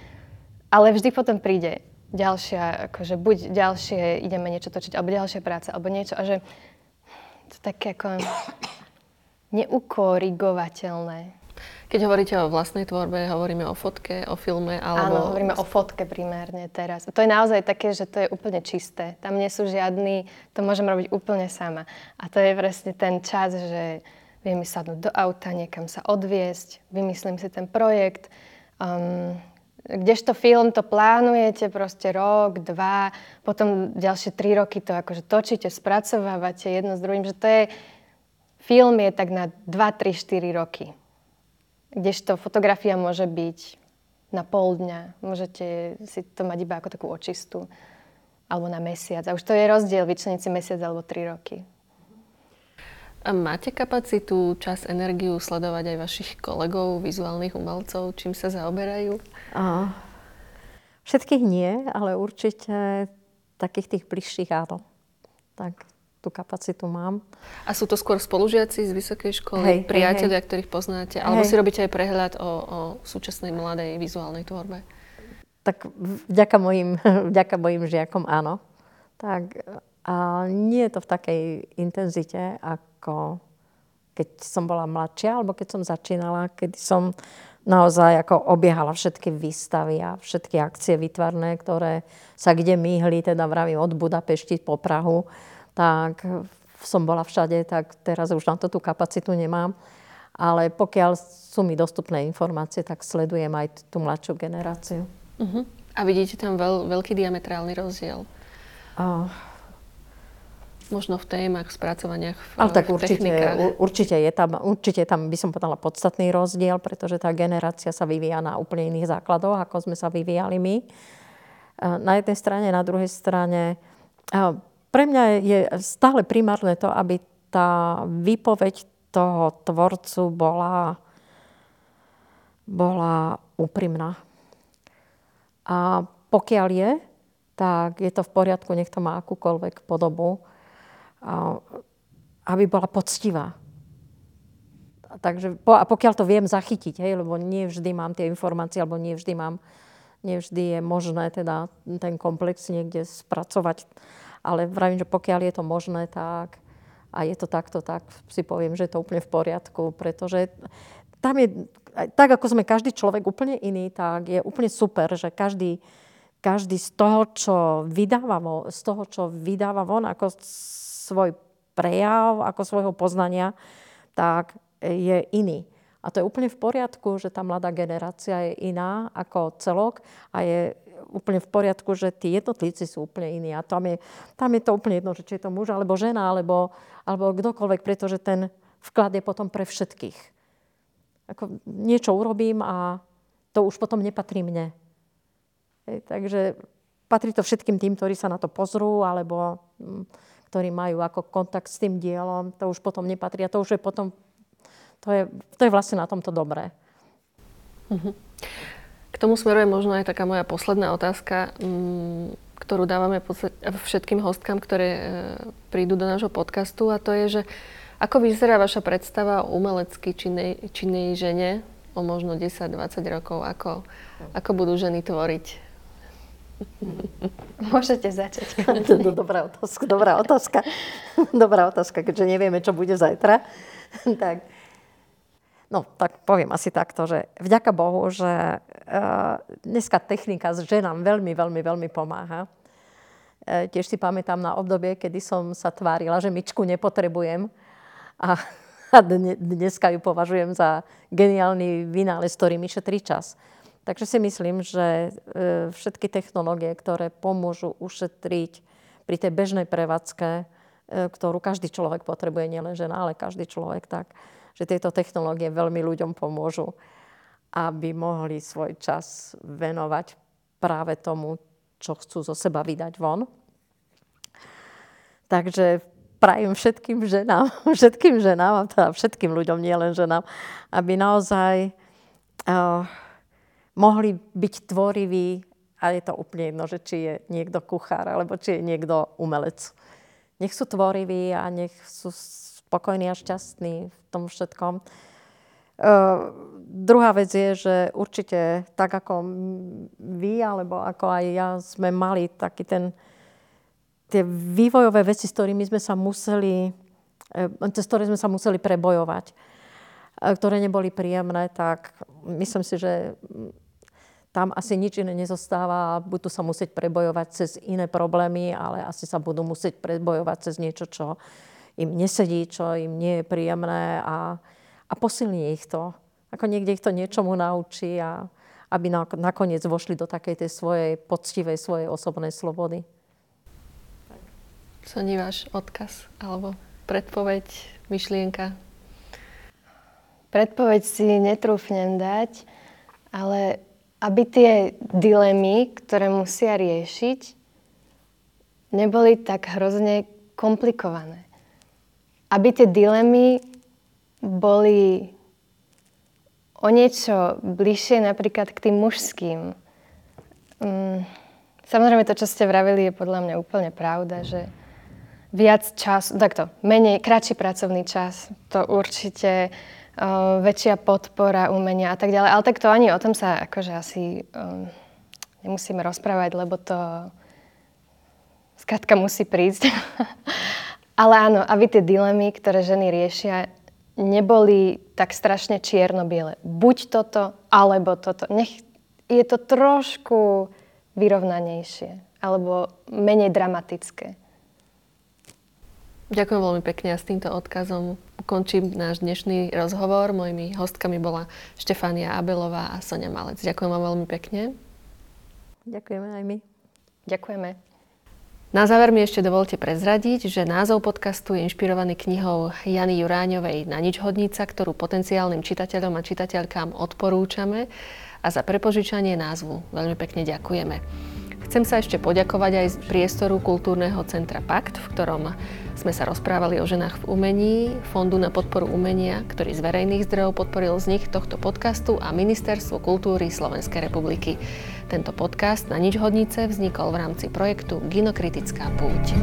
ale vždy potom príde ďalšia, akože buď ďalšie, ideme niečo točiť, alebo ďalšia práca, alebo niečo a že to také ako neukorigovateľné. Keď hovoríte o vlastnej tvorbe, hovoríme o fotke, o filme, alebo... Áno, hovoríme o fotke primárne teraz. To je naozaj také, že to je úplne čisté. Tam nie sú žiadni, to môžem robiť úplne sama. A to je presne ten čas, že viem sadnúť do auta, niekam sa odviesť, vymyslím si ten projekt. Um, kdežto film to plánujete proste rok, dva, potom ďalšie tri roky to akože točíte, spracovávate jedno s druhým, že to je, film je tak na 2, 3, 4 roky kdežto fotografia môže byť na pol dňa. Môžete si to mať iba ako takú očistu. Alebo na mesiac. A už to je rozdiel vyčleniť si mesiac alebo tri roky. A máte kapacitu, čas, energiu sledovať aj vašich kolegov, vizuálnych umelcov, čím sa zaoberajú? A, všetkých nie, ale určite takých tých bližších áno. Tak tú kapacitu mám. A sú to skôr spolužiaci z vysokej školy, hej, priatelia, hej, hej. ktorých poznáte? Alebo hej. si robíte aj prehľad o, o súčasnej mladej vizuálnej tvorbe? Tak vďaka mojim, vďaka mojim žiakom áno. Tak, a nie je to v takej intenzite, ako keď som bola mladšia, alebo keď som začínala, keď som naozaj ako obiehala všetky výstavy a všetky akcie vytvarné, ktoré sa kde myhli, teda vravím od Budapešti po Prahu tak som bola všade, tak teraz už na to tú kapacitu nemám. Ale pokiaľ sú mi dostupné informácie, tak sledujem aj tú mladšiu generáciu. Uh-huh. A vidíte tam veľ, veľký diametrálny rozdiel? Uh, Možno v témach, spracovaniach, v, ale tak v určite, určite, je tam, určite tam, by som povedala, podstatný rozdiel, pretože tá generácia sa vyvíja na úplne iných základoch, ako sme sa vyvíjali my. Na jednej strane, na druhej strane pre mňa je stále primárne to, aby tá výpoveď toho tvorcu bola, bola úprimná. A pokiaľ je, tak je to v poriadku, nech to má akúkoľvek podobu, aby bola poctivá. Takže, a pokiaľ to viem zachytiť, hej, lebo nie vždy mám tie informácie, alebo nie vždy mám, nie vždy je možné teda ten komplex niekde spracovať ale vravím, že pokiaľ je to možné, tak a je to takto, tak si poviem, že je to úplne v poriadku, pretože tam je, tak ako sme každý človek úplne iný, tak je úplne super, že každý, každý z toho, čo vydáva, z toho, čo vydáva von ako svoj prejav, ako svojho poznania, tak je iný. A to je úplne v poriadku, že tá mladá generácia je iná ako celok a je úplne v poriadku, že tí jednotlivci sú úplne iní. A tam je, tam je to úplne jedno, že či je to muž alebo žena, alebo, alebo kdokoľvek, pretože ten vklad je potom pre všetkých. Ako niečo urobím a to už potom nepatrí mne. Hej, takže patrí to všetkým tým, ktorí sa na to pozrú, alebo hm, ktorí majú ako kontakt s tým dielom. To už potom nepatrí a to už je potom, to je, to je vlastne na tomto dobré. Mm-hmm. K tomu smeruje možno aj taká moja posledná otázka, mm, ktorú dávame všetkým hostkám, ktoré e, prídu do nášho podcastu a to je, že ako vyzerá vaša predstava o umelecky činnej, činnej žene o možno 10-20 rokov? Ako, ako budú ženy tvoriť? Môžete začať. Dobrá otázka, dobrá otázka. Dobrá otázka, keďže nevieme, čo bude zajtra. tak, no, tak poviem asi takto, že vďaka Bohu, že uh, dneska technika s ženám veľmi, veľmi, veľmi pomáha. Uh, tiež si pamätám na obdobie, kedy som sa tvárila, že myčku nepotrebujem. A, a dneska ju považujem za geniálny vynález, ktorý mi šetrí čas. Takže si myslím, že e, všetky technológie, ktoré pomôžu ušetriť pri tej bežnej prevádzke, e, ktorú každý človek potrebuje, nielen žena, ale každý človek, tak, že tieto technológie veľmi ľuďom pomôžu, aby mohli svoj čas venovať práve tomu, čo chcú zo seba vydať von. Takže prajem všetkým ženám, všetkým ženám, a teda všetkým ľuďom, nielen ženám, aby naozaj uh, mohli byť tvoriví a je to úplne jedno, že či je niekto kuchár alebo či je niekto umelec. Nech sú tvoriví a nech sú spokojní a šťastní v tom všetkom. Uh, druhá vec je, že určite tak ako vy, alebo ako aj ja sme mali taký ten, tie vývojové veci, s ktorými sme sa museli, uh, cez ktoré sme sa museli prebojovať, uh, ktoré neboli príjemné, tak myslím si, že tam asi nič iné nezostáva, budú sa musieť prebojovať cez iné problémy, ale asi sa budú musieť prebojovať cez niečo, čo im nesedí, čo im nie je príjemné a, a posilní ich to. Ako niekde ich to niečomu naučí a aby nakoniec vošli do takej tej svojej poctivej, svojej osobnej slobody. Co nie váš odkaz alebo predpoveď, myšlienka? Predpoveď si netrúfnem dať, ale aby tie dilemy, ktoré musia riešiť, neboli tak hrozne komplikované. Aby tie dilemy boli o niečo bližšie napríklad k tým mužským. Mm, samozrejme to, čo ste vravili, je podľa mňa úplne pravda, že viac času, takto, menej, kratší pracovný čas, to určite uh, väčšia podpora umenia a tak ďalej. Ale tak to ani o tom sa akože asi um, nemusíme rozprávať, lebo to skrátka musí prísť. Ale áno, aby tie dilemy, ktoré ženy riešia, neboli tak strašne čierno-biele. Buď toto, alebo toto. Nech je to trošku vyrovnanejšie, alebo menej dramatické. Ďakujem veľmi pekne a s týmto odkazom ukončím náš dnešný rozhovor. Mojimi hostkami bola Štefania Abelová a Sonia Malec. Ďakujem vám veľmi pekne. Ďakujeme aj my. Ďakujeme. Na záver mi ešte dovolte prezradiť, že názov podcastu je inšpirovaný knihou Jany Juráňovej Na nič hodnica, ktorú potenciálnym čitateľom a čitateľkám odporúčame a za prepožičanie názvu veľmi pekne ďakujeme. Chcem sa ešte poďakovať aj z priestoru kultúrneho centra Pakt, v ktorom sme sa rozprávali o ženách v umení, Fondu na podporu umenia, ktorý z verejných zdrojov podporil vznik tohto podcastu a Ministerstvo kultúry Slovenskej republiky. Tento podcast na ničhodnice vznikol v rámci projektu Ginokritická púť.